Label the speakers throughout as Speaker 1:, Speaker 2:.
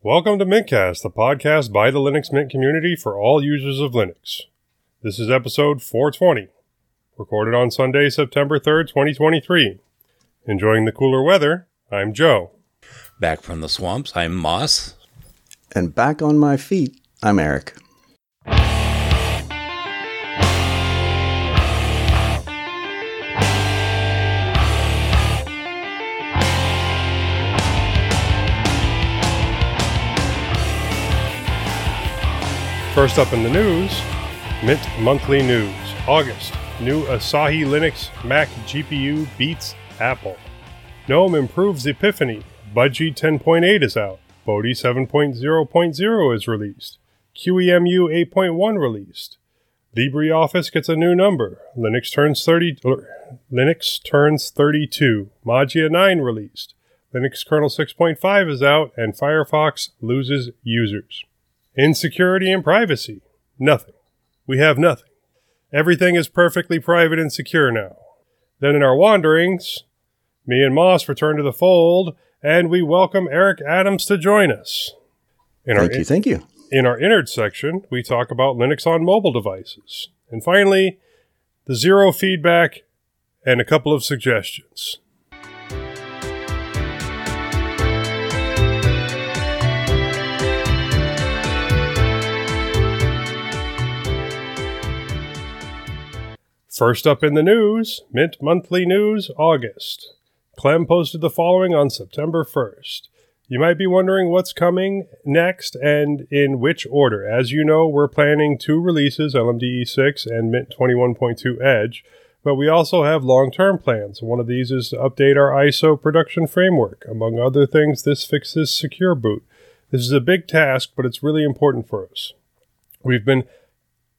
Speaker 1: Welcome to Mintcast, the podcast by the Linux Mint community for all users of Linux. This is episode 420, recorded on Sunday, September 3rd, 2023. Enjoying the cooler weather, I'm Joe.
Speaker 2: Back from the swamps, I'm Moss.
Speaker 3: And back on my feet, I'm Eric.
Speaker 1: First up in the news, Mint Monthly News. August. New Asahi Linux Mac GPU beats Apple. GNOME improves Epiphany. Budgie 10.8 is out. Bodhi 7.0.0 is released. QEMU 8.1 released. LibreOffice gets a new number. Linux turns 30 er, Linux turns 32. Mageia 9 released. Linux kernel 6.5 is out and Firefox loses users. Insecurity and privacy. Nothing. We have nothing. Everything is perfectly private and secure now. Then in our wanderings, me and Moss return to the fold, and we welcome Eric Adams to join us.
Speaker 3: In thank our, you, thank you.
Speaker 1: In our innards section, we talk about Linux on mobile devices. And finally, the zero feedback and a couple of suggestions. First up in the news, Mint Monthly News, August. Clem posted the following on September 1st. You might be wondering what's coming next and in which order. As you know, we're planning two releases, LMDE 6 and Mint 21.2 Edge, but we also have long term plans. One of these is to update our ISO production framework. Among other things, this fixes Secure Boot. This is a big task, but it's really important for us. We've been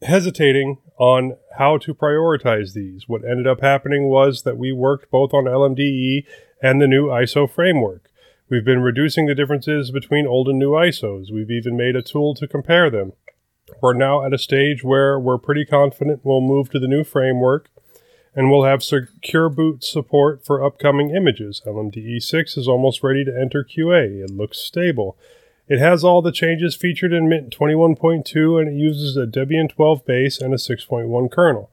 Speaker 1: hesitating on how to prioritize these. What ended up happening was that we worked both on LMDE and the new ISO framework. We've been reducing the differences between old and new ISOs. We've even made a tool to compare them. We're now at a stage where we're pretty confident we'll move to the new framework and we'll have secure boot support for upcoming images. LMDE 6 is almost ready to enter QA. It looks stable. It has all the changes featured in Mint 21.2 and it uses a Debian 12 base and a 6.1 kernel.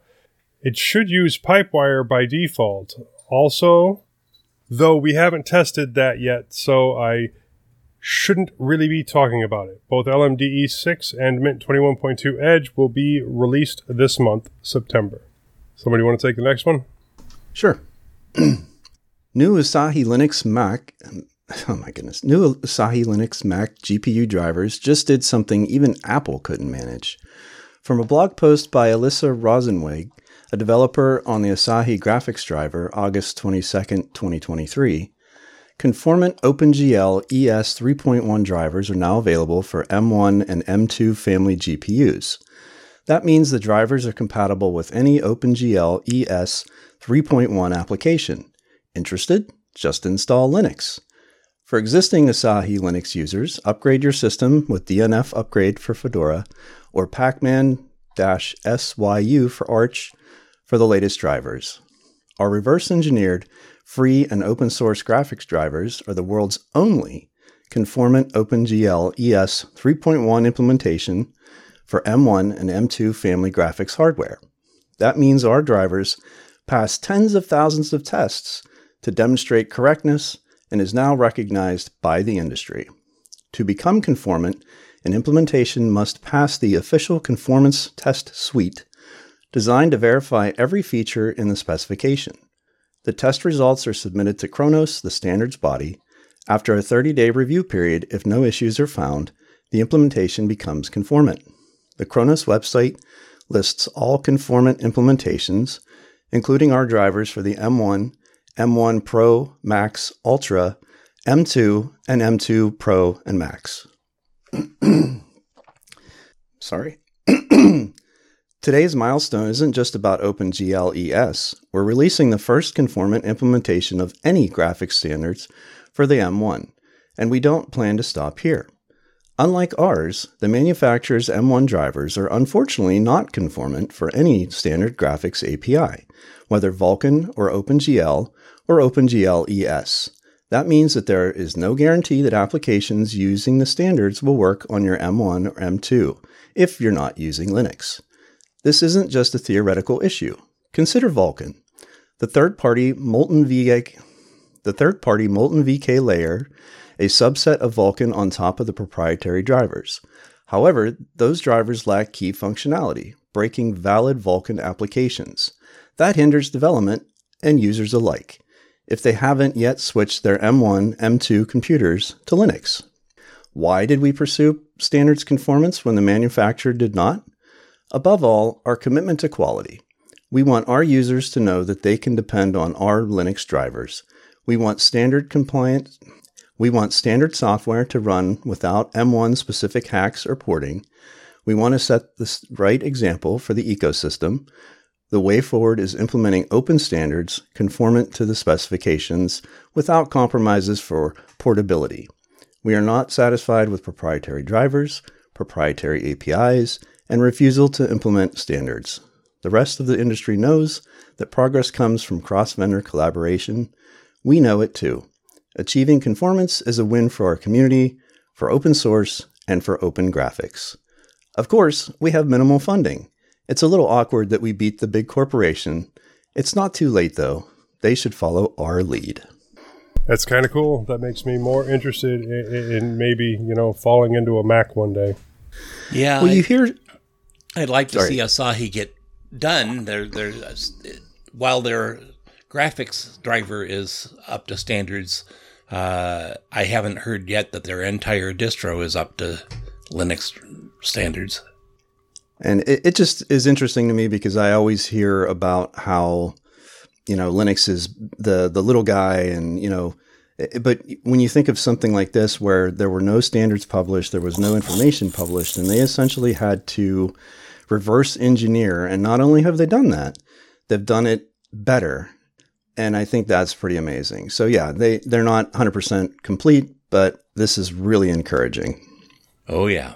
Speaker 1: It should use Pipewire by default. Also, though we haven't tested that yet, so I shouldn't really be talking about it. Both LMDE 6 and Mint 21.2 Edge will be released this month, September. Somebody want to take the next one?
Speaker 3: Sure. New Asahi Linux Mac oh my goodness, new Asahi Linux Mac GPU drivers just did something even Apple couldn't manage. From a blog post by Alyssa Rosenzweig, a developer on the Asahi graphics driver, August 22, 2023, conformant OpenGL ES 3.1 drivers are now available for M1 and M2 family GPUs. That means the drivers are compatible with any OpenGL ES 3.1 application. Interested? Just install Linux. For existing Asahi Linux users, upgrade your system with DNF Upgrade for Fedora or Pacman-SYU for Arch for the latest drivers. Our reverse engineered, free, and open source graphics drivers are the world's only conformant OpenGL ES 3.1 implementation for M1 and M2 family graphics hardware. That means our drivers pass tens of thousands of tests to demonstrate correctness and is now recognized by the industry. To become conformant, an implementation must pass the official conformance test suite, designed to verify every feature in the specification. The test results are submitted to Khronos, the standards body. After a 30 day review period, if no issues are found, the implementation becomes conformant. The Khronos website lists all conformant implementations, including our drivers for the M1 M1 Pro, Max, Ultra, M2, and M2 Pro and Max. Sorry. Today's milestone isn't just about OpenGL ES. We're releasing the first conformant implementation of any graphics standards for the M1, and we don't plan to stop here. Unlike ours, the manufacturer's M1 drivers are unfortunately not conformant for any standard graphics API, whether Vulkan or OpenGL or OpenGL ES. That means that there is no guarantee that applications using the standards will work on your M1 or M2 if you're not using Linux. This isn't just a theoretical issue. Consider Vulkan. The third-party Molten VK, the third-party Molten VK layer, a subset of Vulkan on top of the proprietary drivers. However, those drivers lack key functionality, breaking valid Vulkan applications. That hinders development and users alike if they haven't yet switched their M1, M2 computers to Linux. Why did we pursue standards conformance when the manufacturer did not? Above all, our commitment to quality. We want our users to know that they can depend on our Linux drivers. We want standard compliant we want standard software to run without M1 specific hacks or porting. We want to set the right example for the ecosystem. The way forward is implementing open standards conformant to the specifications without compromises for portability. We are not satisfied with proprietary drivers, proprietary APIs, and refusal to implement standards. The rest of the industry knows that progress comes from cross vendor collaboration. We know it too. Achieving conformance is a win for our community, for open source, and for open graphics. Of course, we have minimal funding. It's a little awkward that we beat the big corporation. It's not too late, though. They should follow our lead.
Speaker 1: That's kind of cool. That makes me more interested in, in, maybe, you know, falling into a Mac one day.
Speaker 2: Yeah.
Speaker 3: Well, I, you hear.
Speaker 2: I'd like to Sorry. see Asahi get done. There, there, while their graphics driver is up to standards, uh, I haven't heard yet that their entire distro is up to Linux standards.
Speaker 3: And it, it just is interesting to me because I always hear about how, you know, Linux is the the little guy, and you know, but when you think of something like this, where there were no standards published, there was no information published, and they essentially had to reverse engineer, and not only have they done that, they've done it better, and I think that's pretty amazing. So yeah, they they're not 100% complete, but this is really encouraging.
Speaker 2: Oh yeah.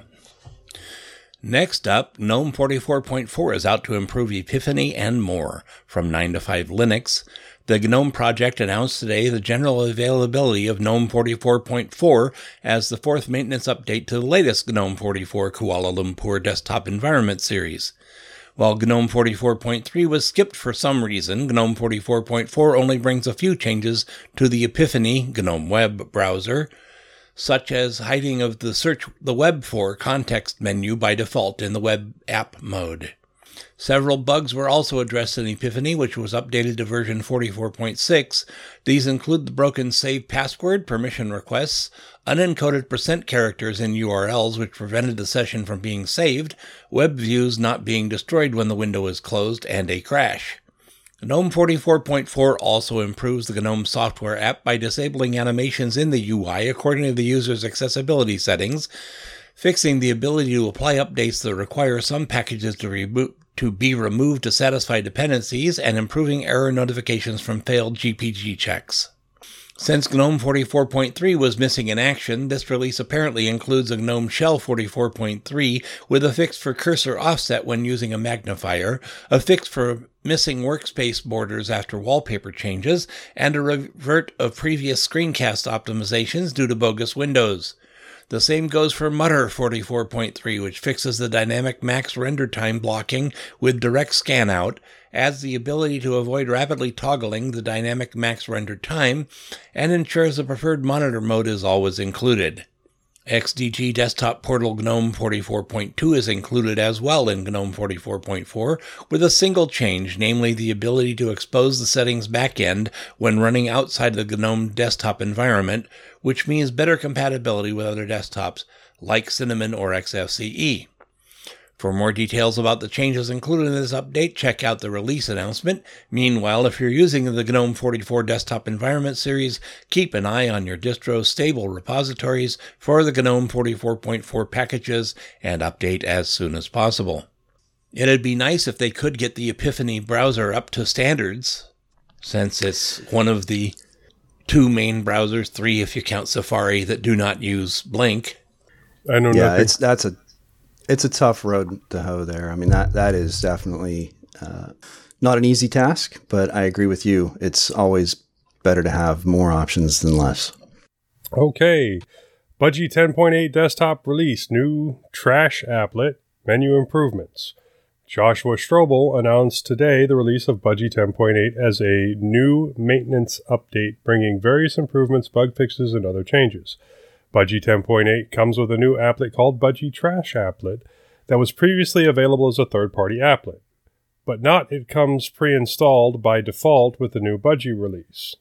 Speaker 2: Next up, GNOME 44.4 is out to improve Epiphany and more. From 9 to 5 Linux, the GNOME project announced today the general availability of GNOME 44.4 as the fourth maintenance update to the latest GNOME 44 Kuala Lumpur desktop environment series. While GNOME 44.3 was skipped for some reason, GNOME 44.4 only brings a few changes to the Epiphany GNOME web browser, such as hiding of the search the web for context menu by default in the web app mode. Several bugs were also addressed in Epiphany, which was updated to version 44.6. These include the broken save password permission requests, unencoded percent characters in URLs which prevented the session from being saved, web views not being destroyed when the window is closed, and a crash. GNOME 44.4 also improves the GNOME software app by disabling animations in the UI according to the user's accessibility settings, fixing the ability to apply updates that require some packages to, rebo- to be removed to satisfy dependencies, and improving error notifications from failed GPG checks. Since GNOME 44.3 was missing in action, this release apparently includes a GNOME Shell 44.3 with a fix for cursor offset when using a magnifier, a fix for missing workspace borders after wallpaper changes, and a revert of previous screencast optimizations due to bogus windows. The same goes for Mutter 44.3, which fixes the dynamic max render time blocking with direct scan-out, adds the ability to avoid rapidly toggling the dynamic max render time, and ensures the preferred monitor mode is always included. XDG Desktop Portal GNOME 44.2 is included as well in GNOME 44.4 with a single change, namely the ability to expose the settings backend when running outside the GNOME desktop environment, which means better compatibility with other desktops like Cinnamon or XFCE. For more details about the changes included in this update, check out the release announcement. Meanwhile, if you're using the GNOME 44 desktop environment series, keep an eye on your distro's stable repositories for the GNOME 44.4 packages and update as soon as possible. It'd be nice if they could get the Epiphany browser up to standards, since it's one of the two main browsers, three if you count Safari, that do not use Blink.
Speaker 3: I know. Yeah, nothing. it's that's a it's a tough road to hoe there. I mean that that is definitely uh, not an easy task, but I agree with you. It's always better to have more options than less.
Speaker 1: Okay. Budgie 10.8 desktop release, new trash applet, menu improvements. Joshua Strobel announced today the release of Budgie 10.8 as a new maintenance update, bringing various improvements, bug fixes, and other changes. Budgie 10.8 comes with a new applet called Budgie Trash Applet that was previously available as a third party applet, but not it comes pre installed by default with the new Budgie release.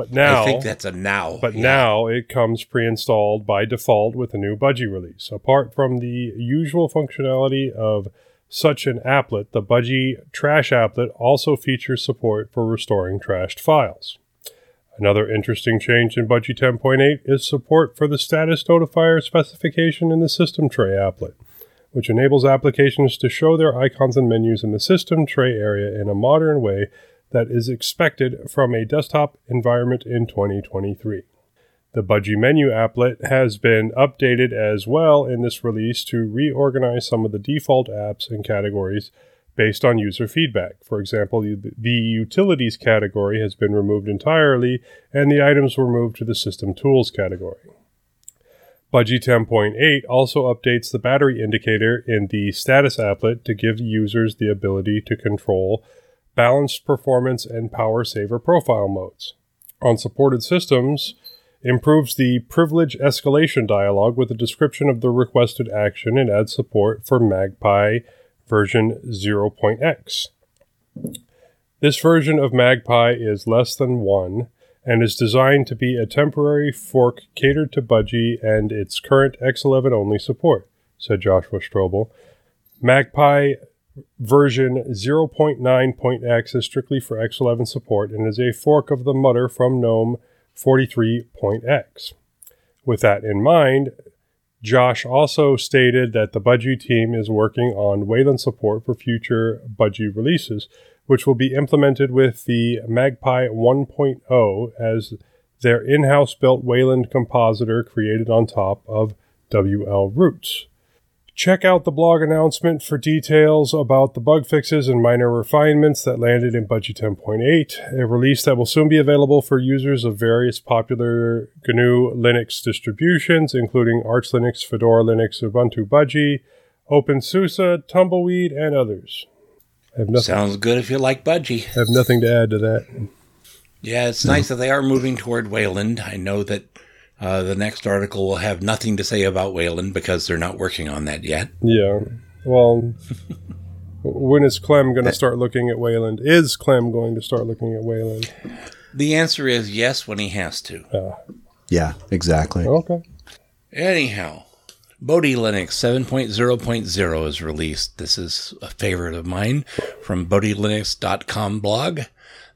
Speaker 1: But now,
Speaker 2: I think that's a now.
Speaker 1: but
Speaker 2: yeah.
Speaker 1: now it comes pre-installed by default with a new Budgie release. Apart from the usual functionality of such an applet, the Budgie Trash applet also features support for restoring trashed files. Another interesting change in Budgie 10.8 is support for the status notifier specification in the System Tray applet, which enables applications to show their icons and menus in the System Tray area in a modern way that is expected from a desktop environment in 2023. The Budgie Menu applet has been updated as well in this release to reorganize some of the default apps and categories based on user feedback. For example, the Utilities category has been removed entirely, and the items were moved to the System Tools category. Budgie 10.8 also updates the battery indicator in the status applet to give users the ability to control balanced performance and power saver profile modes. On supported systems, improves the privilege escalation dialog with a description of the requested action and adds support for Magpie version 0.x. This version of Magpie is less than 1 and is designed to be a temporary fork catered to Budgie and its current X11 only support, said Joshua Strobel. Magpie version 0.9.x is strictly for X11 support and is a fork of the Mutter from GNOME 43.x. With that in mind, Josh also stated that the Budgie team is working on Wayland support for future Budgie releases, which will be implemented with the Magpie 1.0 as their in house built Wayland compositor created on top of WL Roots. Check out the blog announcement for details about the bug fixes and minor refinements that landed in Budgie 10.8, a release that will soon be available for users of various popular GNU Linux distributions, including Arch Linux, Fedora Linux, Ubuntu Budgie, OpenSUSE, Tumbleweed, and others. I have nothing,
Speaker 2: Sounds good if you like Budgie.
Speaker 1: I have nothing to add to that.
Speaker 2: Yeah, it's nice that they are moving toward Wayland. I know that uh, the next article will have nothing to say about Wayland because they're not working on that yet.
Speaker 1: Yeah. Well, when is Clem going to start looking at Wayland? Is Clem going to start looking at Wayland?
Speaker 2: The answer is yes when he has to.
Speaker 3: Yeah, exactly.
Speaker 1: Okay.
Speaker 2: Anyhow, Bodhi Linux 7.0.0 is released. This is a favorite of mine from BodhiLinux.com blog.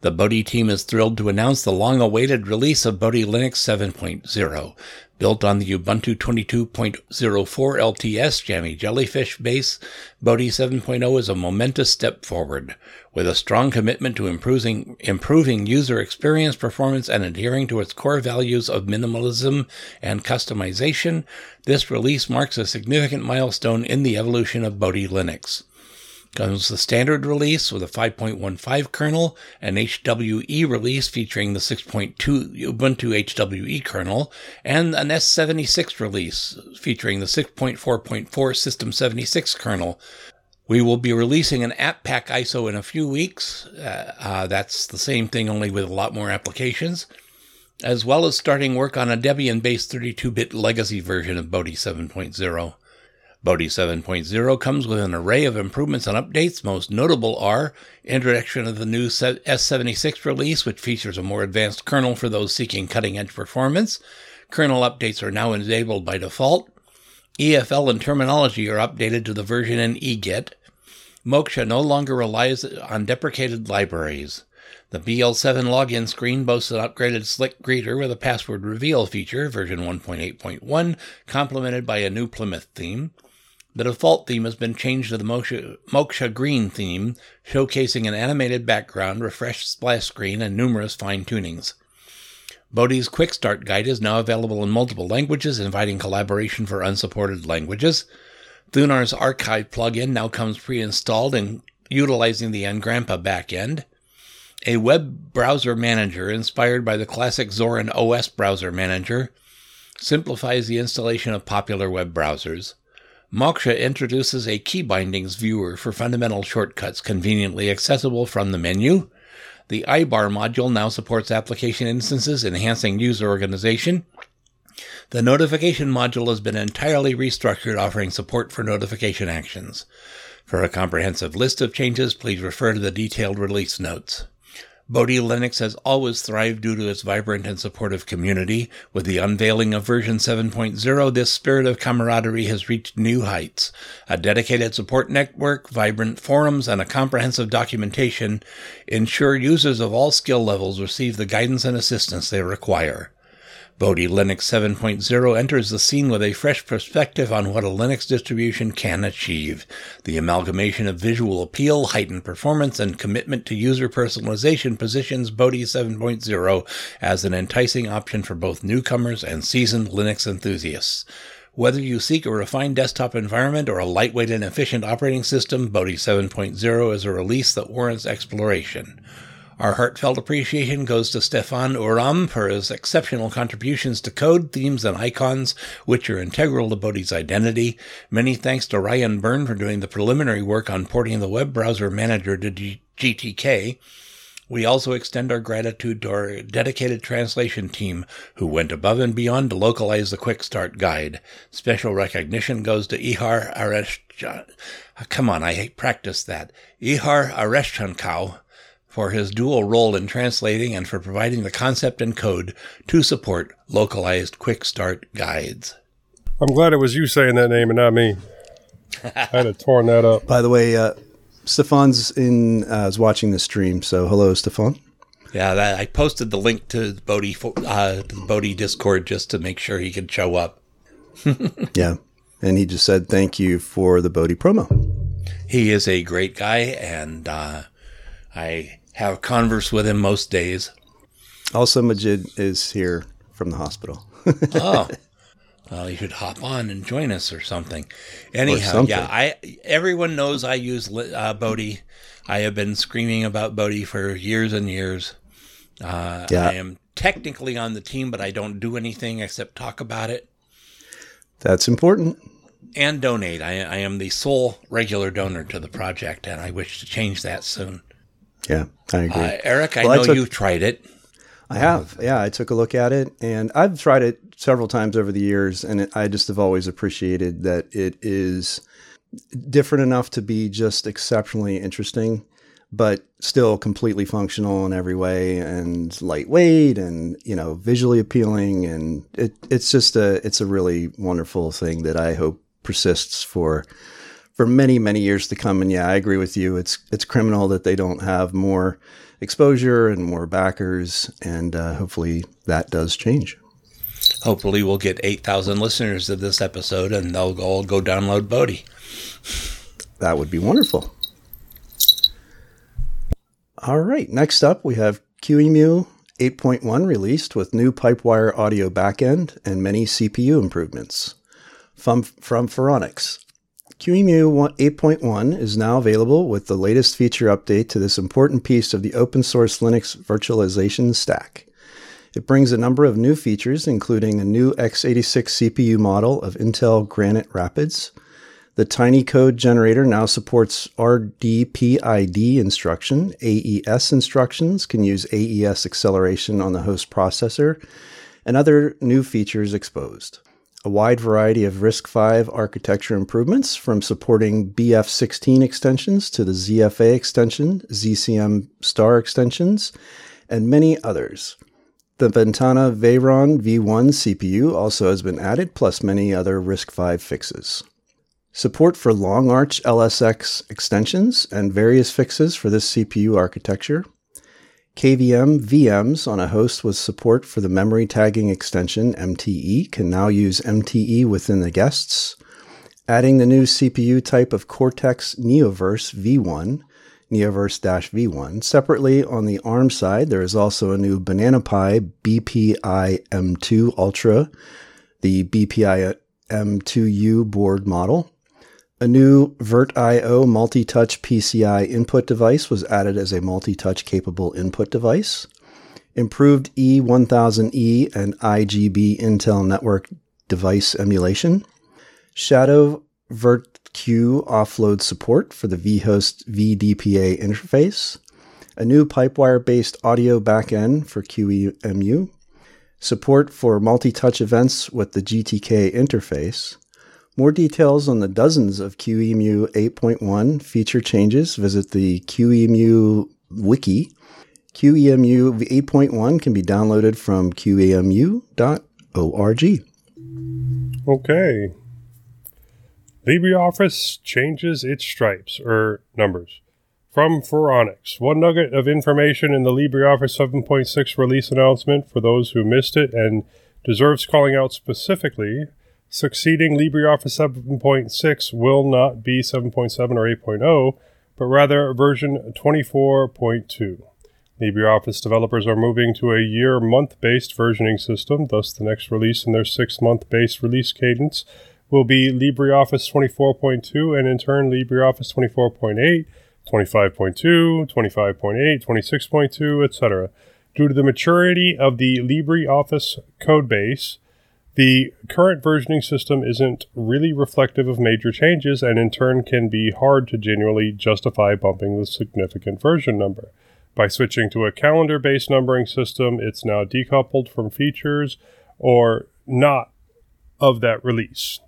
Speaker 2: The Bodhi team is thrilled to announce the long awaited release of Bodhi Linux 7.0. Built on the Ubuntu 22.04 LTS Jammy Jellyfish base, Bodhi 7.0 is a momentous step forward. With a strong commitment to improving, improving user experience, performance, and adhering to its core values of minimalism and customization, this release marks a significant milestone in the evolution of Bodhi Linux comes the standard release with a 5.15 kernel, an HWE release featuring the 6.2 Ubuntu HWE kernel, and an S76 release featuring the 6.4.4 System 76 kernel. We will be releasing an app pack ISO in a few weeks. Uh, uh, that's the same thing, only with a lot more applications, as well as starting work on a Debian based 32 bit legacy version of Bodhi 7.0. Bodhi 7.0 comes with an array of improvements and updates. Most notable are introduction of the new S76 release, which features a more advanced kernel for those seeking cutting edge performance. Kernel updates are now enabled by default. EFL and terminology are updated to the version in eGit. Moksha no longer relies on deprecated libraries. The BL7 login screen boasts an upgraded slick greeter with a password reveal feature, version 1.8.1, complemented by a new Plymouth theme. The default theme has been changed to the Moksha, Moksha Green theme, showcasing an animated background, refreshed splash screen, and numerous fine tunings. Bodhi's Quick Start Guide is now available in multiple languages, inviting collaboration for unsupported languages. Thunar's Archive plugin now comes pre installed and utilizing the Engrampa backend. a web browser manager inspired by the classic Zorin OS browser manager, simplifies the installation of popular web browsers. Moksha introduces a key bindings viewer for fundamental shortcuts conveniently accessible from the menu. The iBar module now supports application instances, enhancing user organization. The notification module has been entirely restructured, offering support for notification actions. For a comprehensive list of changes, please refer to the detailed release notes. Bodhi Linux has always thrived due to its vibrant and supportive community. With the unveiling of version 7.0, this spirit of camaraderie has reached new heights. A dedicated support network, vibrant forums, and a comprehensive documentation ensure users of all skill levels receive the guidance and assistance they require. Bodhi Linux 7.0 enters the scene with a fresh perspective on what a Linux distribution can achieve. The amalgamation of visual appeal, heightened performance, and commitment to user personalization positions Bodhi 7.0 as an enticing option for both newcomers and seasoned Linux enthusiasts. Whether you seek a refined desktop environment or a lightweight and efficient operating system, Bodhi 7.0 is a release that warrants exploration. Our heartfelt appreciation goes to Stefan Uram for his exceptional contributions to code, themes, and icons, which are integral to Bodhi's identity. Many thanks to Ryan Byrne for doing the preliminary work on porting the web browser manager to G- GTK. We also extend our gratitude to our dedicated translation team who went above and beyond to localize the Quick Start Guide. Special recognition goes to Ihar Aresh. Come on, I practiced that. Ihar Areshchankau for his dual role in translating and for providing the concept and code to support localized quick start guides.
Speaker 1: I'm glad it was you saying that name and not me. I'd have torn that up.
Speaker 3: By the way, uh, Stefan's in uh, is watching the stream, so hello, Stefan.
Speaker 2: Yeah, that, I posted the link to the Bodhi uh, the Bodhi Discord just to make sure he could show up.
Speaker 3: yeah, and he just said thank you for the Bodhi promo.
Speaker 2: He is a great guy, and uh, I have converse with him most days.
Speaker 3: Also, Majid is here from the hospital.
Speaker 2: oh, well, you should hop on and join us or something. Anyhow, or something. yeah, I everyone knows I use uh, Bodhi. I have been screaming about Bodhi for years and years. Uh, yeah. I am technically on the team, but I don't do anything except talk about it.
Speaker 3: That's important.
Speaker 2: And donate. I, I am the sole regular donor to the project, and I wish to change that soon.
Speaker 3: Yeah, I agree.
Speaker 2: Uh, Eric, I well, know I took, you've tried it.
Speaker 3: I have. Yeah, I took a look at it, and I've tried it several times over the years, and it, I just have always appreciated that it is different enough to be just exceptionally interesting, but still completely functional in every way, and lightweight, and you know, visually appealing, and it, it's just a it's a really wonderful thing that I hope persists for for many many years to come. And yeah, I agree with you. It's it's criminal that they don't have more exposure and more backers, and uh, hopefully that does change.
Speaker 2: Hopefully, we'll get eight thousand listeners to this episode, and they'll all go download Bodhi.
Speaker 3: That would be wonderful. All right, next up we have QEMU 8.1 released with new Pipewire audio backend and many CPU improvements. From, from Phoronix, QEMU 8.1 is now available with the latest feature update to this important piece of the open source Linux virtualization stack. It brings a number of new features, including a new x86 CPU model of Intel Granite Rapids. The Tiny Code generator now supports RDPID instruction. AES instructions can use AES acceleration on the host processor, and other new features exposed a wide variety of RISC-V architecture improvements from supporting BF16 extensions to the ZFA extension, ZCM star extensions, and many others. The Ventana Veyron V1 CPU also has been added, plus many other RISC-V fixes. Support for LoongArch LSX extensions and various fixes for this CPU architecture, KVM VMs on a host with support for the memory tagging extension MTE can now use MTE within the guests. Adding the new CPU type of Cortex Neoverse V1, Neoverse V1. Separately, on the ARM side, there is also a new Banana Pi BPI M2 Ultra, the BPI M2U board model. A new VirtIO multi-touch PCI input device was added as a multi-touch capable input device. Improved E1000E and IGB Intel network device emulation. Shadow VirtQ offload support for the vHost VDPA interface. A new Pipewire based audio backend for QEMU. Support for multi touch events with the GTK interface. More details on the dozens of QEMU 8.1 feature changes, visit the QEMU wiki. QEMU 8.1 can be downloaded from qemu.org.
Speaker 1: Okay. LibreOffice changes its stripes, or numbers. From Phoronix, one nugget of information in the LibreOffice 7.6 release announcement for those who missed it and deserves calling out specifically. Succeeding LibreOffice 7.6 will not be 7.7 or 8.0, but rather version 24.2. LibreOffice developers are moving to a year month based versioning system, thus, the next release in their six month based release cadence will be LibreOffice 24.2 and in turn LibreOffice 24.8, 25.2, 25.8, 26.2, etc. Due to the maturity of the LibreOffice codebase, the current versioning system isn't really reflective of major changes and in turn can be hard to genuinely justify bumping the significant version number. By switching to a calendar based numbering system, it's now decoupled from features or not of that release.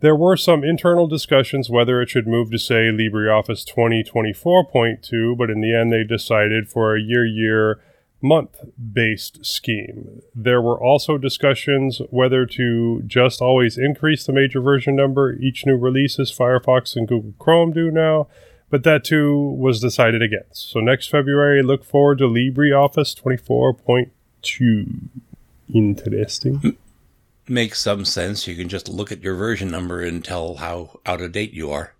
Speaker 1: There were some internal discussions whether it should move to, say, LibreOffice 2024.2, but in the end they decided for a year year month based scheme. There were also discussions whether to just always increase the major version number each new release as Firefox and Google Chrome do now, but that too was decided against. So next February, look forward to LibreOffice 24.2. Interesting.
Speaker 2: Makes some sense. You can just look at your version number and tell how out of date you are.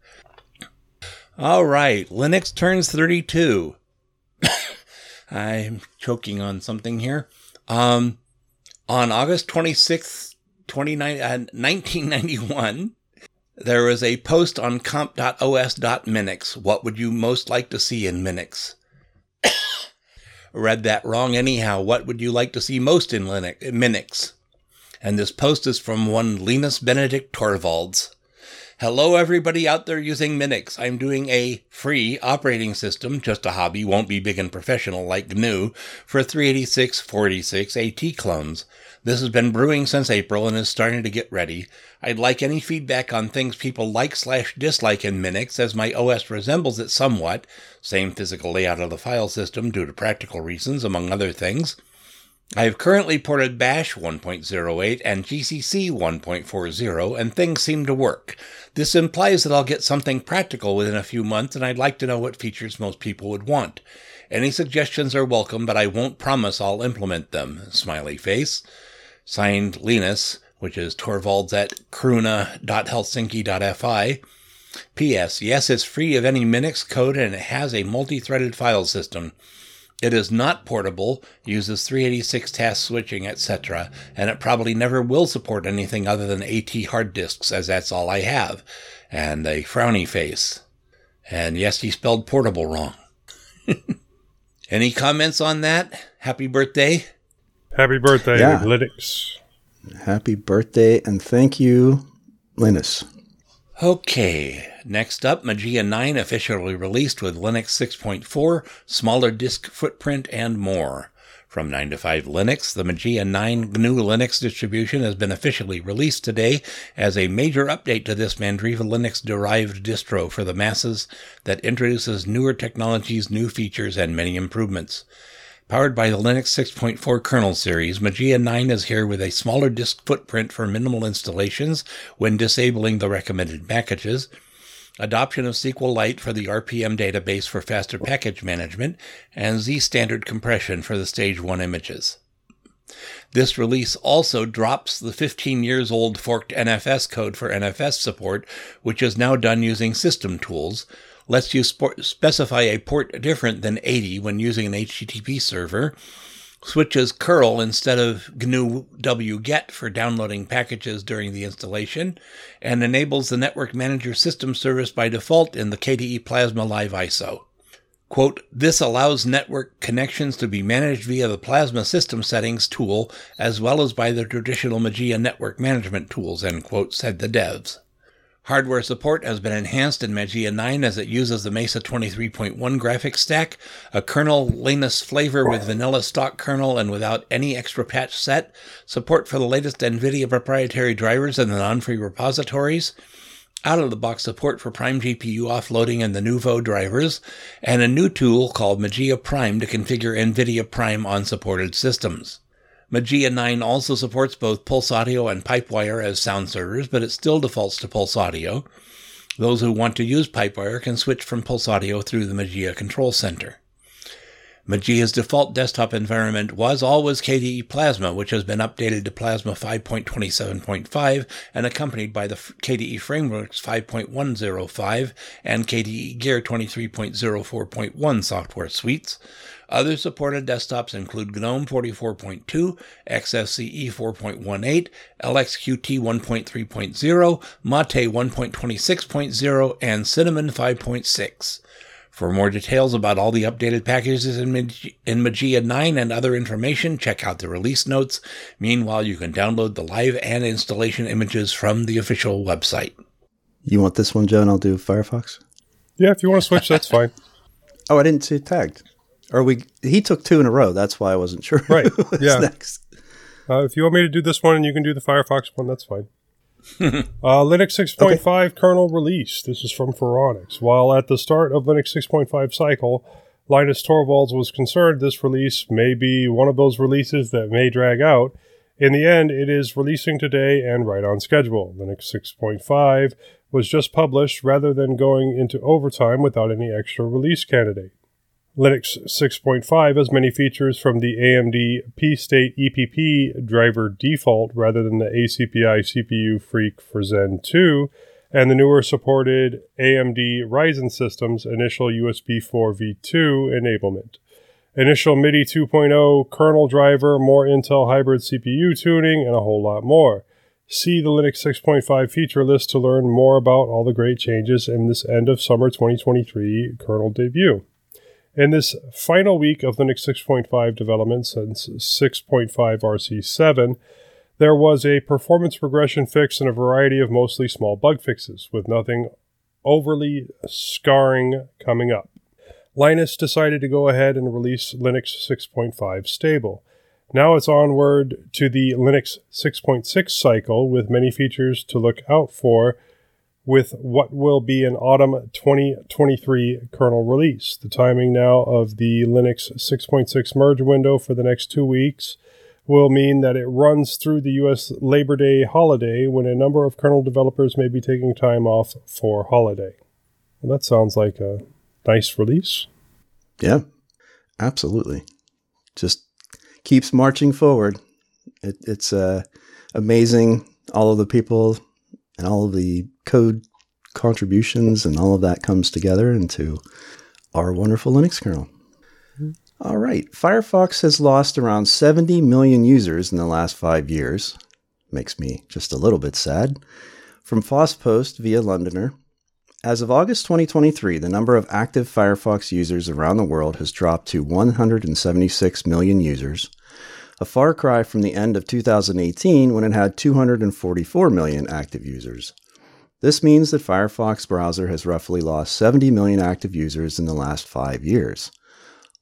Speaker 2: All right, Linux turns 32. I'm choking on something here. Um, on August 26th, 29, uh, 1991, there was a post on comp.os.minix. What would you most like to see in Minix? Read that wrong anyhow. What would you like to see most in Linux, Minix? And this post is from one Linus Benedict Torvalds. Hello, everybody out there using Minix. I'm doing a free operating system, just a hobby, won't be big and professional like GNU, for 386 46 AT clones. This has been brewing since April and is starting to get ready. I'd like any feedback on things people like slash dislike in Minix, as my OS resembles it somewhat. Same physical layout of the file system due to practical reasons, among other things. I have currently ported Bash 1.08 and GCC 1.40, and things seem to work. This implies that I'll get something practical within a few months, and I'd like to know what features most people would want. Any suggestions are welcome, but I won't promise I'll implement them. Smiley face. Signed Linus, which is Torvalds at kruuna.helsinki.fi. P.S. Yes, it's free of any Minix code and it has a multi-threaded file system. It is not portable, uses 386 task switching, etc., and it probably never will support anything other than AT hard disks, as that's all I have. And a frowny face. And yes, he spelled portable wrong. Any comments on that? Happy birthday.
Speaker 1: Happy birthday,
Speaker 3: Yeah.
Speaker 1: Linux.
Speaker 3: Happy birthday and thank you, Linus.
Speaker 2: Okay, next up, Mageia 9 officially released with Linux 6.4, smaller disk footprint, and more. From 9 to 5 Linux, the Mageia 9 GNU Linux distribution has been officially released today as a major update to this Mandriva Linux derived distro for the masses that introduces newer technologies, new features, and many improvements. Powered by the Linux 6.4 kernel series, Mageia 9 is here with a smaller disk footprint for minimal installations when disabling the recommended packages, adoption of SQLite for the RPM database for faster package management, and Z standard compression for the stage 1 images. This release also drops the 15 years old forked NFS code for NFS support, which is now done using system tools, lets you sport, specify a port different than 80 when using an HTTP server, switches curl instead of GNU wget for downloading packages during the installation, and enables the Network Manager system service by default in the KDE Plasma Live ISO. Quote, this allows network connections to be managed via the Plasma System Settings tool as well as by the traditional Mageia network management tools, end quote, said the devs. Hardware support has been enhanced in Mageia 9 as it uses the Mesa 23.1 graphics stack, a kernel Linus flavor with vanilla stock kernel and without any extra patch set, support for the latest NVIDIA proprietary drivers in the non-free repositories, out of the box support for Prime GPU offloading and the Nouveau drivers, and a new tool called Mageia Prime to configure NVIDIA Prime on supported systems. Mageia 9 also supports both Pulse Audio and Pipewire as sound servers, but it still defaults to Pulse Audio. Those who want to use Pipewire can switch from Pulse Audio through the Mageia Control Center. Mageia's default desktop environment was always KDE Plasma, which has been updated to Plasma 5.27.5 and accompanied by the KDE Frameworks 5.105 and KDE Gear 23.04.1 software suites. Other supported desktops include GNOME 44.2, XFCE 4.18, LXQT 1.3.0, Mate 1.26.0, and Cinnamon 5.6. For more details about all the updated packages in, Mag- in Mageia 9 and other information, check out the release notes. Meanwhile, you can download the live and installation images from the official website.
Speaker 3: You want this one, Joe, and I'll do Firefox?
Speaker 1: Yeah, if you want to switch, that's fine.
Speaker 3: Oh, I didn't see it tagged. Or we he took two in a row. That's why I wasn't sure.
Speaker 1: Right. Yeah.
Speaker 3: Next.
Speaker 1: Uh, if you want me to do this one and you can do the Firefox one, that's fine. uh, Linux 6.5 kernel release. This is from Phoronix. While at the start of Linux 6.5 cycle, Linus Torvalds was concerned this release may be one of those releases that may drag out. In the end, it is releasing today and right on schedule. Linux 6.5 was just published rather than going into overtime without any extra release candidate. Linux 6.5 has many features from the AMD P-State EPP driver default rather than the ACPI CPUFreq for Zen 2 and the newer supported AMD Ryzen systems initial USB 4 v2 enablement. Initial MIDI 2.0 kernel driver, more Intel hybrid CPU tuning, and a whole lot more. See the Linux 6.5 feature list to learn more about all the great changes in this end of summer 2023 kernel debut. In this final week of Linux 6.5 development uh, since 6.5 RC7, there was a performance regression fix and a variety of mostly small bug fixes, with nothing overly scarring coming up. Linus decided to go ahead and release Linux 6.5 stable. Now it's onward to the Linux 6.6 cycle with many features to look out for with what will be an autumn 2023 kernel release. The timing now of the Linux 6.6 merge window for the next two weeks will mean that it runs through the US Labor Day holiday when a number of kernel developers may be taking time off for holiday. Well, that sounds like a nice release.
Speaker 3: Yeah, absolutely. Just keeps marching forward. It, it's uh, amazing. All of the people and all of the code contributions and all of that comes together into our wonderful Linux kernel. All right. Firefox has lost around 70 million users in the last five years. Makes me just a little bit sad. From FOSSPost via Londoner, as of August 2023, the number of active Firefox users around the world has dropped to 176 million users, a far cry from the end of 2018 when it had 244 million active users. This means that Firefox browser has roughly lost 70 million active users in the last five years.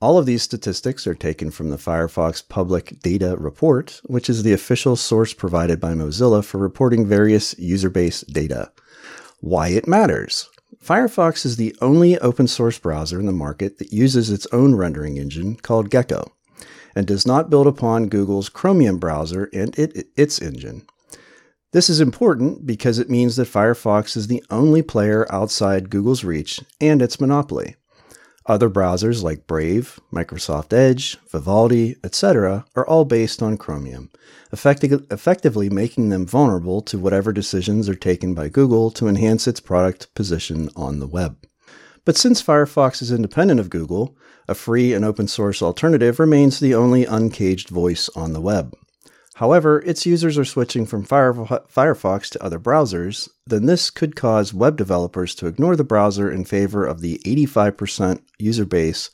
Speaker 3: All of these statistics are taken from the Firefox Public Data Report, which is the official source provided by Mozilla for reporting various user base data. Why it matters. Firefox is the only open source browser in the market that uses its own rendering engine called Gecko and does not build upon Google's Chromium browser and it, its engine. This is important because it means that Firefox is the only player outside Google's reach and its monopoly. Other browsers like Brave, Microsoft Edge, Vivaldi, etc., are all based on Chromium, effecti- effectively making them vulnerable to whatever decisions are taken by Google to enhance its product position on the web. But since Firefox is independent of Google, a free and open source alternative remains the only uncaged voice on the web. However, its users are switching from Firefox to other browsers, then this could cause web developers to ignore the browser in favor of the 85% user base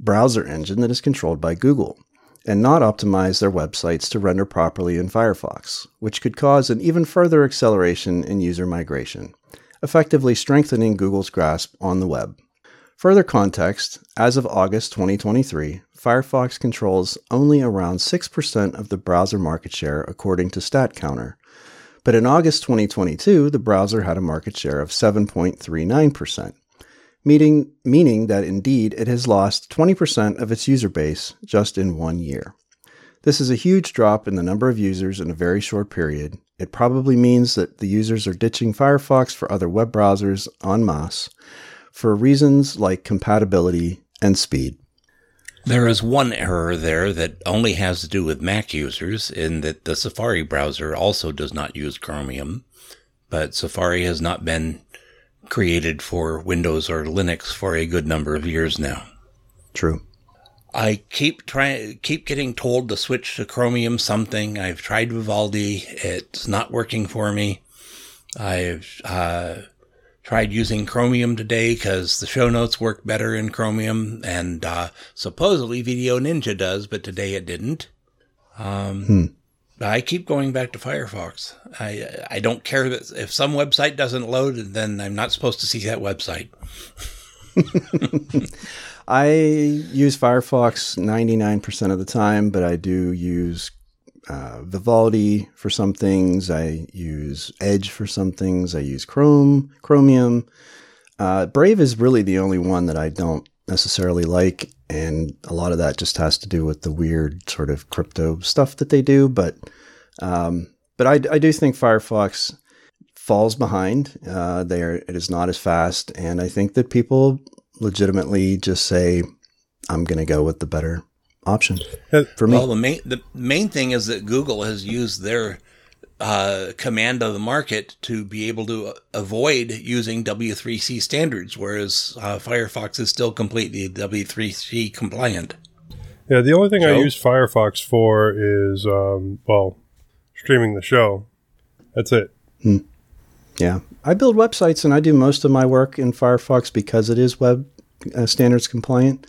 Speaker 3: browser engine that is controlled by Google, and not optimize their websites to render properly in Firefox, which could cause an even further acceleration in user migration, effectively strengthening Google's grasp on the web. Further context, as of August 2023, Firefox controls only around 6% of the browser market share according to StatCounter. But in August 2022, the browser had a market share of 7.39%, meaning, meaning that indeed it has lost 20% of its user base just in one year. This is a huge drop in the number of users in a very short period. It probably means that the users are ditching Firefox for other web browsers en masse, for reasons like compatibility and speed.
Speaker 2: There is one error there that only has to do with Mac users in that the Safari browser also does not use Chromium, but Safari has not been created for Windows or Linux for a good number of years now.
Speaker 3: True.
Speaker 2: I keep trying, keep getting told to switch to Chromium something. I've tried Vivaldi. It's not working for me. I've, uh, tried using Chromium today because the show notes work better in Chromium, and uh, supposedly VDO.Ninja does, but today it didn't. Um, hmm. I keep going back to Firefox. I I don't care that if some website doesn't load, then I'm not supposed to see that website.
Speaker 3: I use Firefox 99% of the time, but I do use uh, Vivaldi for some things. I use Edge for some things. I use Chrome, Chromium. Uh, Brave is really the only one that I don't necessarily like, and a lot of that just has to do with the weird sort of crypto stuff that they do. But um, but I, I do think Firefox falls behind. Uh, there, it is not as fast, and I think that people legitimately just say, "I'm going to go with the better option
Speaker 2: for me. Well, the main the main thing is that Google has used their uh, command of the market to be able to avoid using W3C standards, whereas uh, Firefox is still completely W3C compliant.
Speaker 1: Yeah, the only thing so, I use Firefox for is, um, well, streaming the show. That's it. Hmm.
Speaker 3: Yeah. I build websites and I do most of my work in Firefox because it is web uh, standards compliant.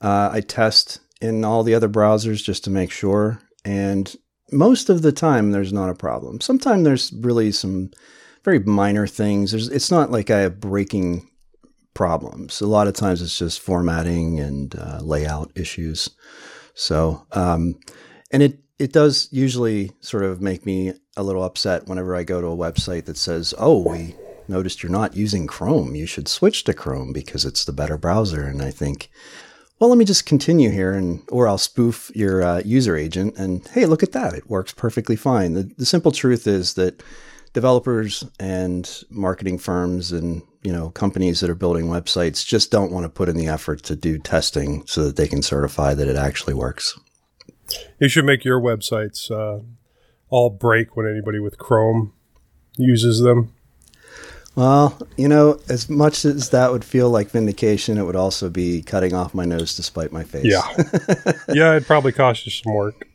Speaker 3: Uh, I test in all the other browsers just to make sure. And most of the time, there's not a problem. Sometimes there's really some very minor things. There's, it's not like I have breaking problems. A lot of times it's just formatting and uh, layout issues. So, um, and it, it does usually sort of make me a little upset whenever I go to a website that says, oh, we noticed you're not using Chrome. You should switch to Chrome because it's the better browser. And I think, well, let me just continue here, and or I'll spoof your uh, user agent, and hey, look at that, it works perfectly fine. The, the simple truth is that developers and marketing firms and you know companies that are building websites just don't want to put in the effort to do testing so that they can certify that it actually works.
Speaker 1: You should make your websites uh, all break when anybody with Chrome uses them.
Speaker 3: Well, you know, as much as that would feel like vindication, it would also be cutting off my nose to spite my face.
Speaker 1: Yeah. yeah, it'd probably cost you some work.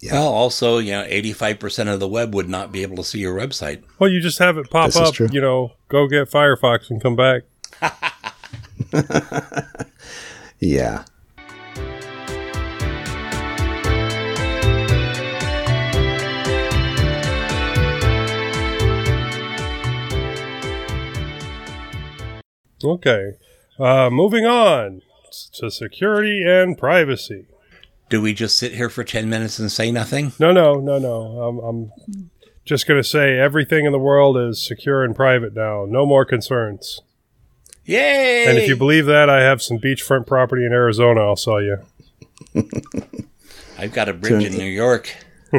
Speaker 2: Yeah. Well, also, you know, 85% of the web would not be able to see your website.
Speaker 1: Well, you just have it pop this up, you know, go get Firefox and come back.
Speaker 3: yeah.
Speaker 1: Okay. Uh, moving on to security and privacy.
Speaker 2: Do we just sit here for 10 minutes and say nothing?
Speaker 1: No, no, no, no. I'm, I'm just going to say everything in the world is secure and private now. No more concerns.
Speaker 2: Yay!
Speaker 1: And if you believe that, I have some beachfront property in Arizona I'll sell you.
Speaker 2: I've got a bridge in New York.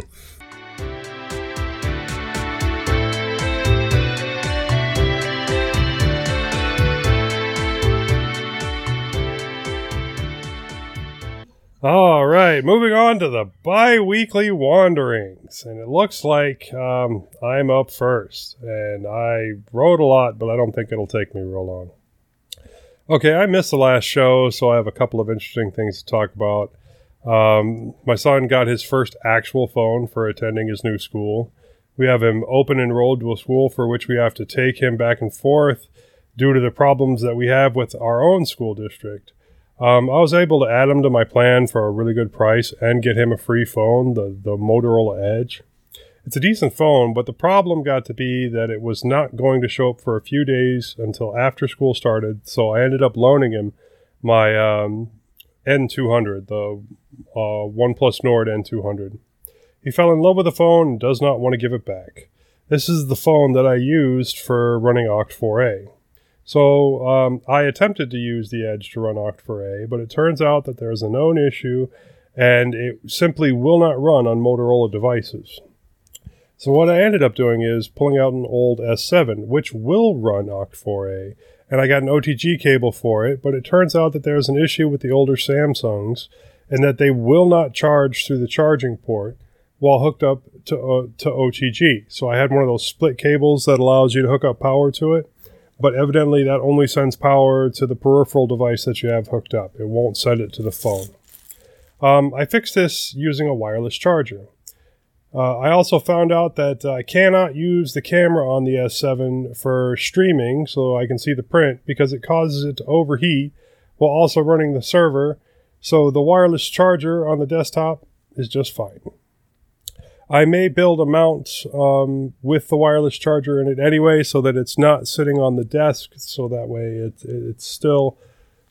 Speaker 1: All right, moving on to the bi weekly wanderings. And it looks like um, I'm up first. And I wrote a lot, but I don't think it'll take me real long. Okay, I missed the last show, so I have a couple of interesting things to talk about. Um, my son got his first actual phone for attending his new school. We have him open enrolled to a school for which we have to take him back and forth due to the problems that we have with our own school district. Um, I was able to add him to my plan for a really good price and get him a free phone, the, the Motorola Edge. It's a decent phone, but the problem got to be that it was not going to show up for a few days until after school started, so I ended up loaning him my um, N200, the uh, OnePlus Nord N200. He fell in love with the phone and does not want to give it back. This is the phone that I used for running Octo4a. So um, I attempted to use the Edge to run Octo4a, but it turns out that there is a known issue and it simply will not run on Motorola devices. So what I ended up doing is pulling out an old S7, which will run Octo4a, and I got an OTG cable for it, but it turns out that there's an issue with the older Samsungs and that they will not charge through the charging port while hooked up to, uh, to OTG. So I had one of those split cables that allows you to hook up power to it but evidently that only sends power to the peripheral device that you have hooked up. It won't send it to the phone. Um, I fixed this using a wireless charger. Uh, I also found out that I cannot use the camera on the S7 for streaming so I can see the print because it causes it to overheat while also running the server. So the wireless charger on the desktop is just fine. I may build a mount um, with the wireless charger in it anyway, so that it's not sitting on the desk, so that way it, it's still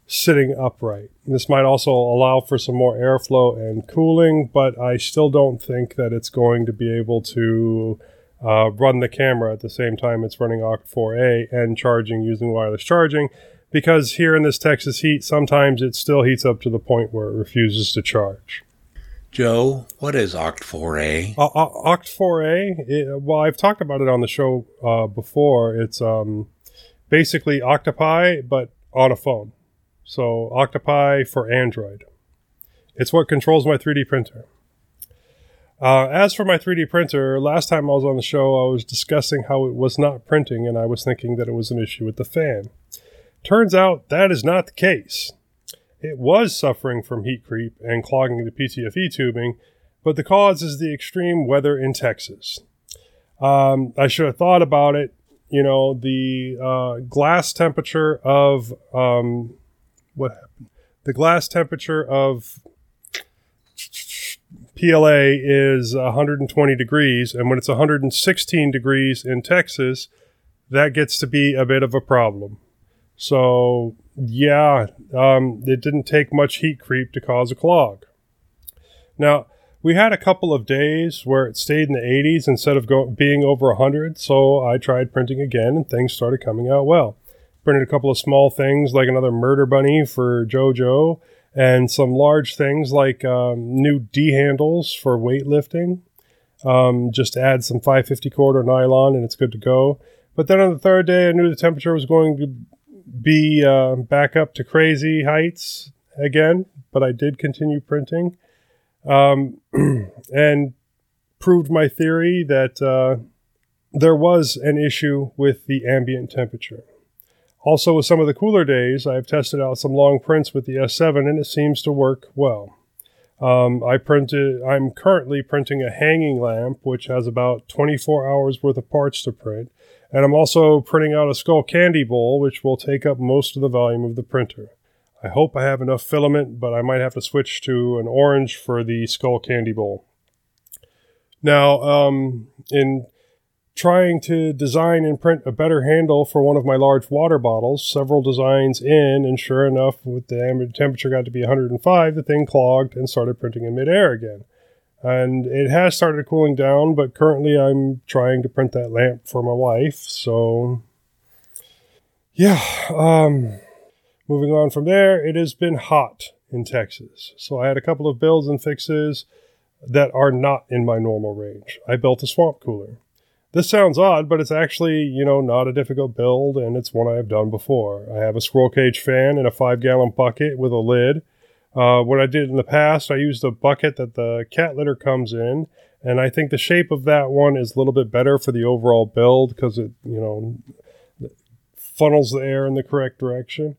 Speaker 1: sitting upright. This might also allow for some more airflow and cooling, but I still don't think that it's going to be able to uh, run the camera at the same time it's running Octo4a and charging using wireless charging, because here in this Texas heat, sometimes it still heats up to the point where it refuses to charge.
Speaker 2: Joe, what is Octo4a?
Speaker 1: Uh, uh, Octo4a, it, well, I've talked about it on the show uh, before. It's um, basically Octopi, but on a phone. So Octopi for Android. It's what controls my 3D printer. Uh, as for my 3D printer, last time I was on the show, I was discussing how it was not printing, and I was thinking that it was an issue with the fan. Turns out that is not the case. It was suffering from heat creep and clogging the PTFE tubing, but the cause is the extreme weather in Texas. Um, I should have thought about it. You know, the uh, glass temperature of um, what happened? The glass temperature of PLA is 120 degrees, and when it's 116 degrees in Texas, that gets to be a bit of a problem. So yeah, um, it didn't take much heat creep to cause a clog. Now, we had a couple of days where it stayed in the 80s instead of go- being over 100, so I tried printing again and things started coming out well. Printed a couple of small things like another murder bunny for JoJo and some large things like um, new D handles for weightlifting. Um, just add some 550 cord or nylon and it's good to go. But then on the third day, I knew the temperature was going to be uh, back up to crazy heights again, but I did continue printing um, and proved my theory that uh, there was an issue with the ambient temperature. Also, with some of the cooler days, I've tested out some long prints with the S7 and it seems to work well. Um, I printed. I'm currently printing a hanging lamp, which has about 24 hours worth of parts to print, and I'm also printing out a skull candy bowl, which will take up most of the volume of the printer. I hope I have enough filament, but I might have to switch to an orange for the skull candy bowl. Now, um, in trying to design and print a better handle for one of my large water bottles, several designs in, and sure enough, with the temperature got to be 105, the thing clogged and started printing in midair again and it has started cooling down but currently i'm trying to print that lamp for my wife so yeah um, moving on from there it has been hot in texas. So i had a couple of builds and fixes that are not in my normal range. I built a swamp cooler. This sounds odd but it's actually you know not a difficult build and it's one i have done before. I have a squirrel cage fan in a five gallon bucket with a lid uh, what I did in the past, I used a bucket that the cat litter comes in, and I think the shape of that one is a little bit better for the overall build because it, you know, funnels the air in the correct direction.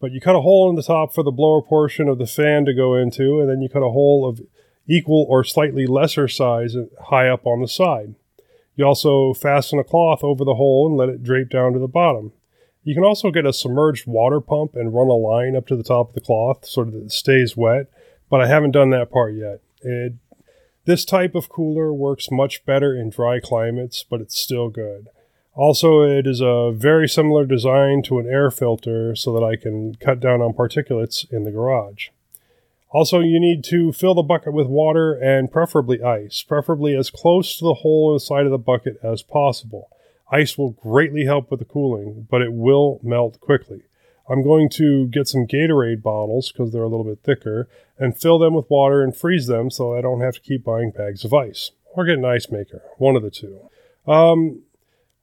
Speaker 1: But you cut a hole in the top for the blower portion of the fan to go into, and then you cut a hole of equal or slightly lesser size high up on the side. You also fasten a cloth over the hole and let it drape down to the bottom. You can also get a submerged water pump and run a line up to the top of the cloth so that it stays wet, but I haven't done that part yet. It, this type of cooler works much better in dry climates, but it's still good. Also, it is a very similar design to an air filter so that I can cut down on particulates in the garage. Also, you need to fill the bucket with water and preferably ice, preferably as close to the hole in the side of the bucket as possible. Ice will greatly help with the cooling, but it will melt quickly. I'm going to get some Gatorade bottles because they're a little bit thicker and fill them with water and freeze them so I don't have to keep buying bags of ice or get an ice maker, one of the two. Um,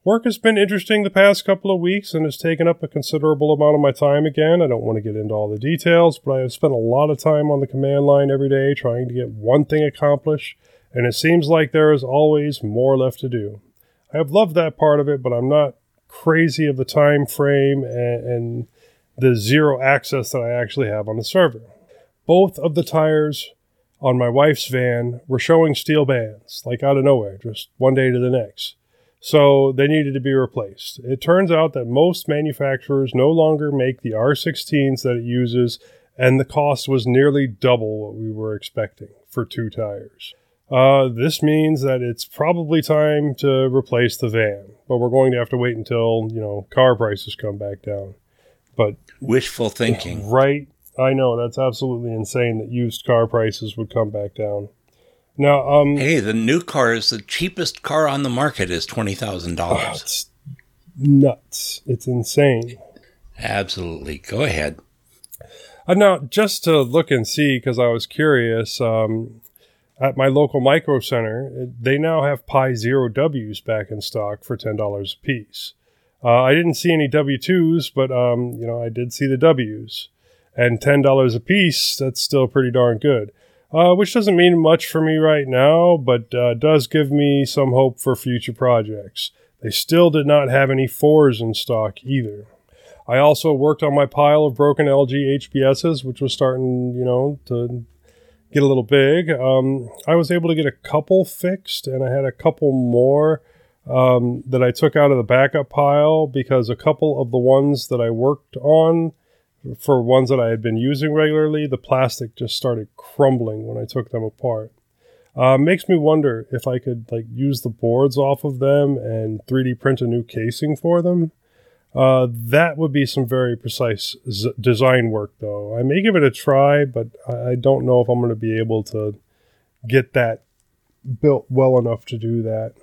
Speaker 1: work has been interesting the past couple of weeks and has taken up a considerable amount of my time again. I don't want to get into all the details, but I have spent a lot of time on the command line every day trying to get one thing accomplished, and it seems like there is always more left to do. I have loved that part of it, but I'm not crazy of the time frame and, and the zero access that I actually have on the server. Both of the tires on my wife's van were showing steel bands, like out of nowhere, just one day to the next. So they needed to be replaced. It turns out that most manufacturers no longer make the R16s that it uses, and the cost was nearly double what we were expecting for two tires. Uh, this means that it's probably time to replace the van, but we're going to have to wait until you know car prices come back down. But
Speaker 2: wishful thinking,
Speaker 1: right? I know that's absolutely insane that used car prices would come back down. Now, um,
Speaker 2: hey, the new car is the cheapest car on the market is twenty thousand oh, dollars.
Speaker 1: It's nuts! It's insane.
Speaker 2: Absolutely. Go ahead.
Speaker 1: Uh, now, just to look and see, because I was curious, um, at my local micro center, they now have Pi Zero Ws back in stock for ten dollars a piece. Uh, I didn't see any W twos, but um, you know I did see the Ws, and ten dollars a piece. That's still pretty darn good. Uh, which doesn't mean much for me right now, but uh, does give me some hope for future projects. They still did not have any fours in stock either. I also worked on my pile of broken LG HPSs, which was starting, you know, to get a little big. Um, I was able to get a couple fixed, and I had a couple more um, that I took out of the backup pile because a couple of the ones that I worked on for ones that I had been using regularly, the plastic just started crumbling when I took them apart. Uh, makes me wonder if I could like use the boards off of them and 3D print a new casing for them. Uh, that would be some very precise z- design work, though. I may give it a try, but I don't know if I'm going to be able to get that built well enough to do that.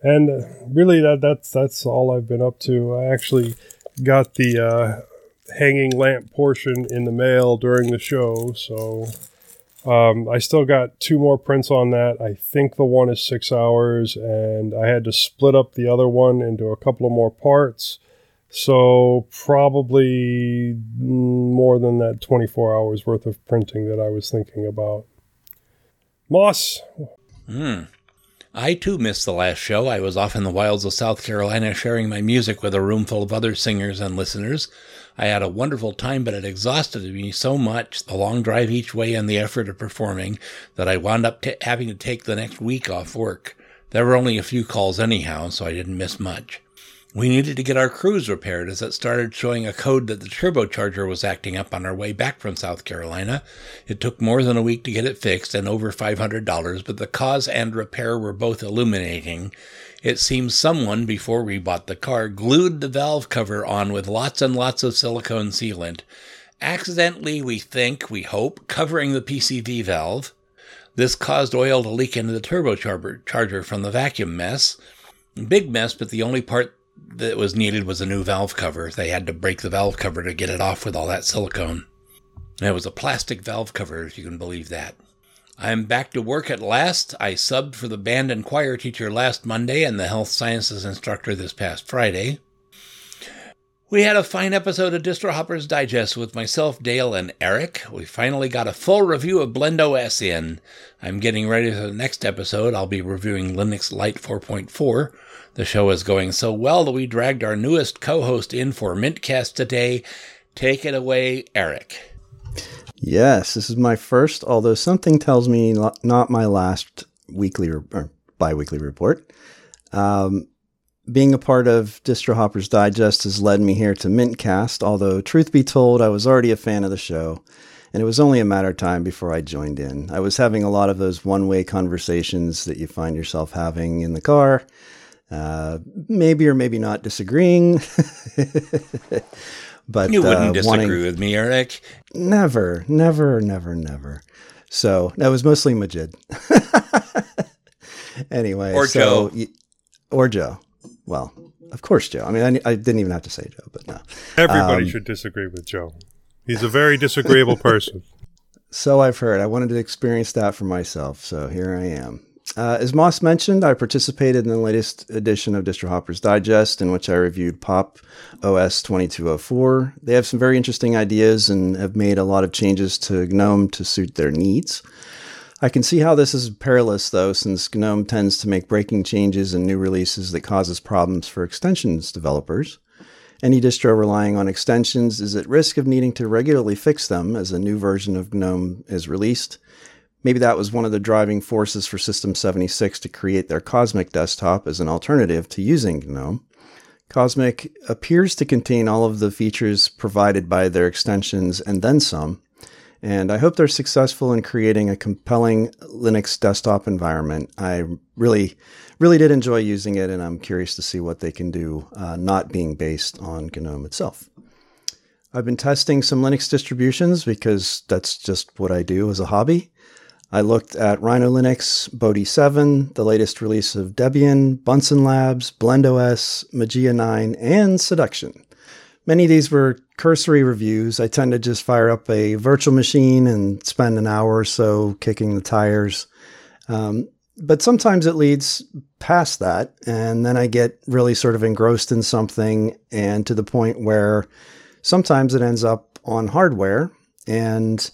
Speaker 1: And uh, really, that that's that's all I've been up to. I actually got the uh, hanging lamp portion in the mail during the show, so um, I still got two more prints on that. I think the one is six hours, and I had to split up the other one into a couple of more parts so probably more than that 24 hours worth of printing that I was thinking about. Moss.
Speaker 2: Hmm. I too missed the last show. I was off in the wilds of South Carolina sharing my music with a room full of other singers and listeners. I had a wonderful time, but it exhausted me so much, the long drive each way and the effort of performing, that I wound up t- having to take the next week off work. There were only a few calls anyhow, so I didn't miss much. We needed to get our Cruze repaired as it started showing a code that the turbocharger was acting up on our way back from South Carolina. It took more than a week to get it fixed and over $500, but the cause and repair were both illuminating. It seems someone, before we bought the car, glued the valve cover on with lots and lots of silicone sealant. Accidentally, we think, we hope, covering the PCV valve. This caused oil to leak into the turbocharger from the vacuum mess. Big mess, but the only part that was needed was a new valve cover. They had to break the valve cover to get it off with all that silicone. And it was a plastic valve cover, if you can believe that. I'm back to work at last. I subbed for the band and choir teacher last Monday and the health sciences instructor this past Friday. We had a fine episode of DistroHopper's Digest with myself, Dale, and Eric. We finally got a full review of BlendOS in. I'm getting ready for the next episode. I'll be reviewing Linux Lite 4.4. The show is going so well that we dragged our newest co host in for Mintcast today. Take it away, Eric.
Speaker 3: Yes, this is my first, although something tells me not my last weekly or biweekly report. Um, being a part of Distro Hoppers Digest has led me here to Mintcast, although, truth be told, I was already a fan of the show, and it was only a matter of time before I joined in. I was having a lot of those one way conversations that you find yourself having in the car, uh, maybe or maybe not disagreeing.
Speaker 2: but you wouldn't uh, disagree wanting, with me, Eric.
Speaker 3: Never, never, never, never. So that was mostly Majid. anyway,
Speaker 2: or
Speaker 3: so,
Speaker 2: Joe,
Speaker 3: or Joe. Well, of course, Joe. I mean, I, I didn't even have to say Joe, but no.
Speaker 1: Everybody um, should disagree with Joe. He's a very disagreeable person.
Speaker 3: So I've heard. I wanted to experience that for myself. So here I am. Uh, as Moss mentioned, I participated in the latest edition of Distro Hoppers Digest, in which I reviewed Pop OS 2204. They have some very interesting ideas and have made a lot of changes to GNOME to suit their needs. I can see how this is perilous, though, since GNOME tends to make breaking changes and new releases that causes problems for extensions developers. Any distro relying on extensions is at risk of needing to regularly fix them as a new version of GNOME is released. Maybe that was one of the driving forces for System 76 to create their Cosmic desktop as an alternative to using GNOME. Cosmic appears to contain all of the features provided by their extensions and then some, and I hope they're successful in creating a compelling Linux desktop environment. I really, really did enjoy using it, and I'm curious to see what they can do, uh, not being based on GNOME itself. I've been testing some Linux distributions because that's just what I do as a hobby. I looked at Rhino Linux, Bodhi 7, the latest release of Debian, Bunsen Labs, BlendOS, Mageia 9, and Siduction. Many of these were cursory reviews. I tend to just fire up a virtual machine and spend an hour or so kicking the tires. Um, but sometimes it leads past that, and then I get really sort of engrossed in something, and to the point where sometimes it ends up on hardware. And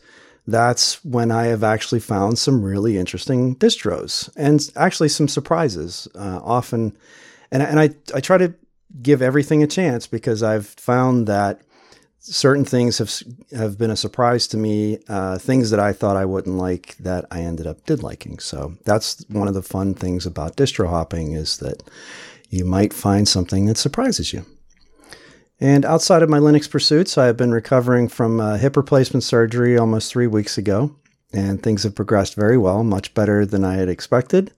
Speaker 3: that's when I have actually found some really interesting distros and actually some surprises. Uh, often, and, and I, I try to give everything a chance because I've found that certain things have have been a surprise to me. Uh, things that I thought I wouldn't like that I ended up did liking. So that's one of the fun things about distro hopping is that you might find something that surprises you. And outside of my Linux pursuits, I have been recovering from hip replacement surgery almost three weeks ago, and things have progressed very well, much better than I had expected.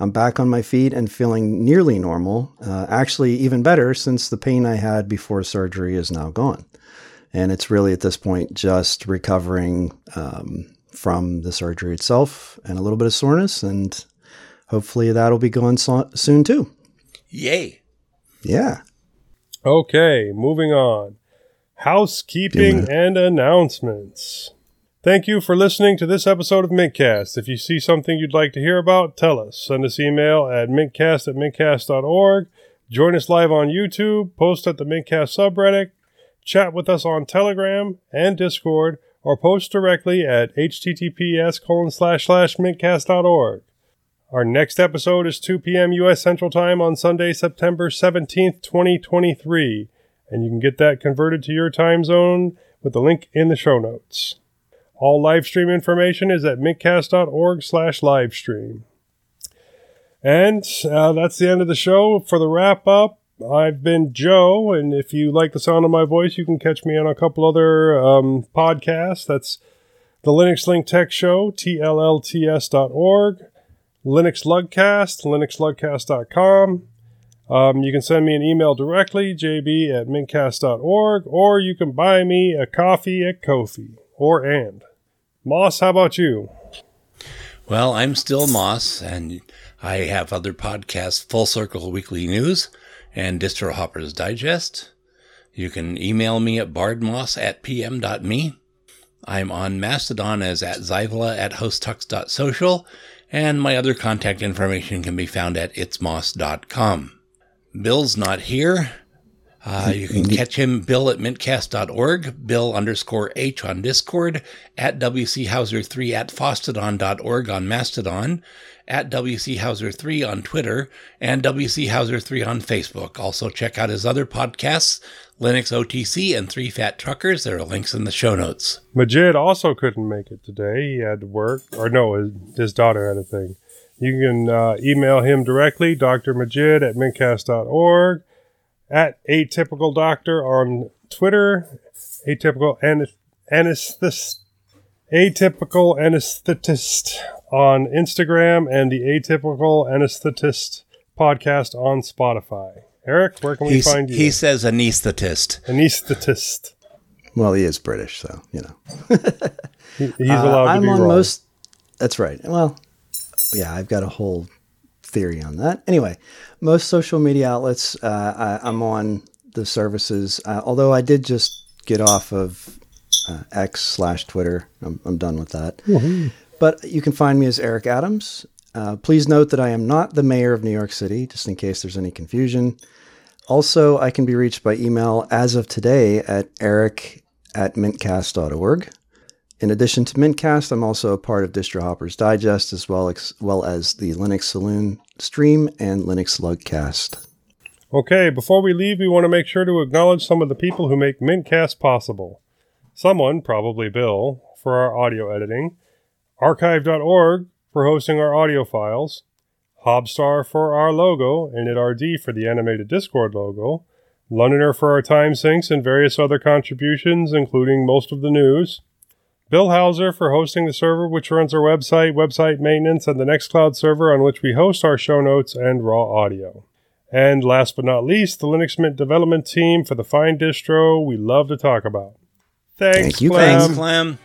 Speaker 3: I'm back on my feet and feeling nearly normal, uh, actually, even better since the pain I had before surgery is now gone. And it's really at this point just recovering um, from the surgery itself and a little bit of soreness, and hopefully that'll be gone so- soon too.
Speaker 2: Yay!
Speaker 3: Yeah.
Speaker 1: Okay, moving on. Housekeeping and announcements. Thank you for listening to this episode of Mintcast. If you see something you'd like to hear about, tell us. Send us email at mintcast at mintcast.org. Join us live on YouTube, post at the Mintcast subreddit, chat with us on Telegram and Discord, or post directly at https colon slash slash mintcast.org. Our next episode is 2 p.m. U.S. Central Time on Sunday, September 17th, 2023. And you can get that converted to your time zone with the link in the show notes. All live stream information is at mintcast.org slash livestream. And uh, that's the end of the show. For the wrap up, I've been Joe, and if you like the sound of my voice, you can catch me on a couple other um, podcasts. That's the Linux Link Tech Show, tllts.org. Linux Lugcast, linuxlugcast.com. Um, you can send me an email directly, jb at mintcast.org, or you can buy me a coffee at Ko-fi, or and. Moss, how about you?
Speaker 2: Well, I'm still Moss, and I have other podcasts, Full Circle Weekly News and Distro Hoppers Digest. You can email me at bardmoss at pm.me. I'm on Mastodon as at zaivala at hostux.social, and my other contact information can be found at itsmoss.com. Bill's not here. Uh, you can catch him, Bill at mintcast.org, Bill underscore H on Discord, at wchouser3 at fosstodon.org on Mastodon, at wchouser3 on Twitter, and wchouser3 on Facebook. Also, check out his other podcasts, Linux OTC and Three Fat Truckers. There are links in the show notes.
Speaker 1: Majid also couldn't make it today. He had to work, or no, his, his daughter had a thing. You can uh, email him directly, Dr. Majid at mintcast.org, at Atypical Doctor on Twitter, Atypical Anesthetist, Atypical Anesthetist on Instagram, and the Atypical Anesthetist podcast on Spotify. Eric, where can we
Speaker 2: He's,
Speaker 1: find you?
Speaker 2: he says anesthetist.
Speaker 1: Anesthetist.
Speaker 3: Well, he is British, so you know.
Speaker 1: He- He's allowed
Speaker 3: Uh,
Speaker 1: to
Speaker 3: I'm
Speaker 1: be
Speaker 3: on
Speaker 1: wrong.
Speaker 3: most. That's right. Well, yeah, I've got a whole theory on that. Anyway, most social media outlets, uh, I, I'm on the services. Uh, although I did just get off of uh, X slash Twitter. I'm, I'm done with that. But you can find me as Eric Adams. Uh, please note that I am not the mayor of New York City, just in case there's any confusion. Also, I can be reached by email as of today at eric at mintcast.org. In addition to Mintcast, I'm also a part of DistroHopper's Digest as well, as well as the Linux Saloon stream and Linux Lugcast.
Speaker 1: Okay, before we leave, we want to make sure to acknowledge some of the people who make Mintcast possible. Someone, probably Bill, for our audio editing, archive.org for hosting our audio files, Hobstar for our logo, and ItRD for the animated Discord logo, Londoner for our time syncs and various other contributions, including most of the news, Bill Houser for hosting the server which runs our website, website maintenance, and the Nextcloud server on which we host our show notes and raw audio. And last but not least, the Linux Mint development team for the fine distro we love to talk about. Thanks,
Speaker 3: Thank you,
Speaker 1: Clem
Speaker 2: Thanks, Clem.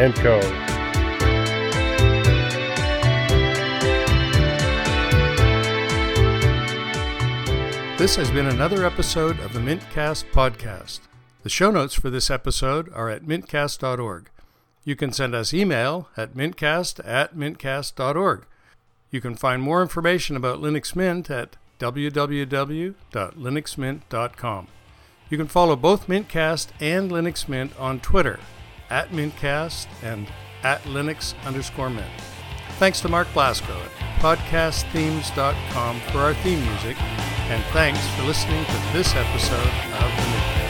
Speaker 1: and Co.
Speaker 4: This has been another episode of the Mintcast podcast. The show notes for this episode are at mintcast.org. You can send us email at mintcast at mintcast.org. You can find more information about Linux Mint at www.linuxmint.com. You can follow both Mintcast and Linux Mint on Twitter at Mintcast and at Linux underscore Mint. Thanks to Mark Blasco at podcastthemes.com for our theme music, and thanks for listening to this episode of the Mintcast.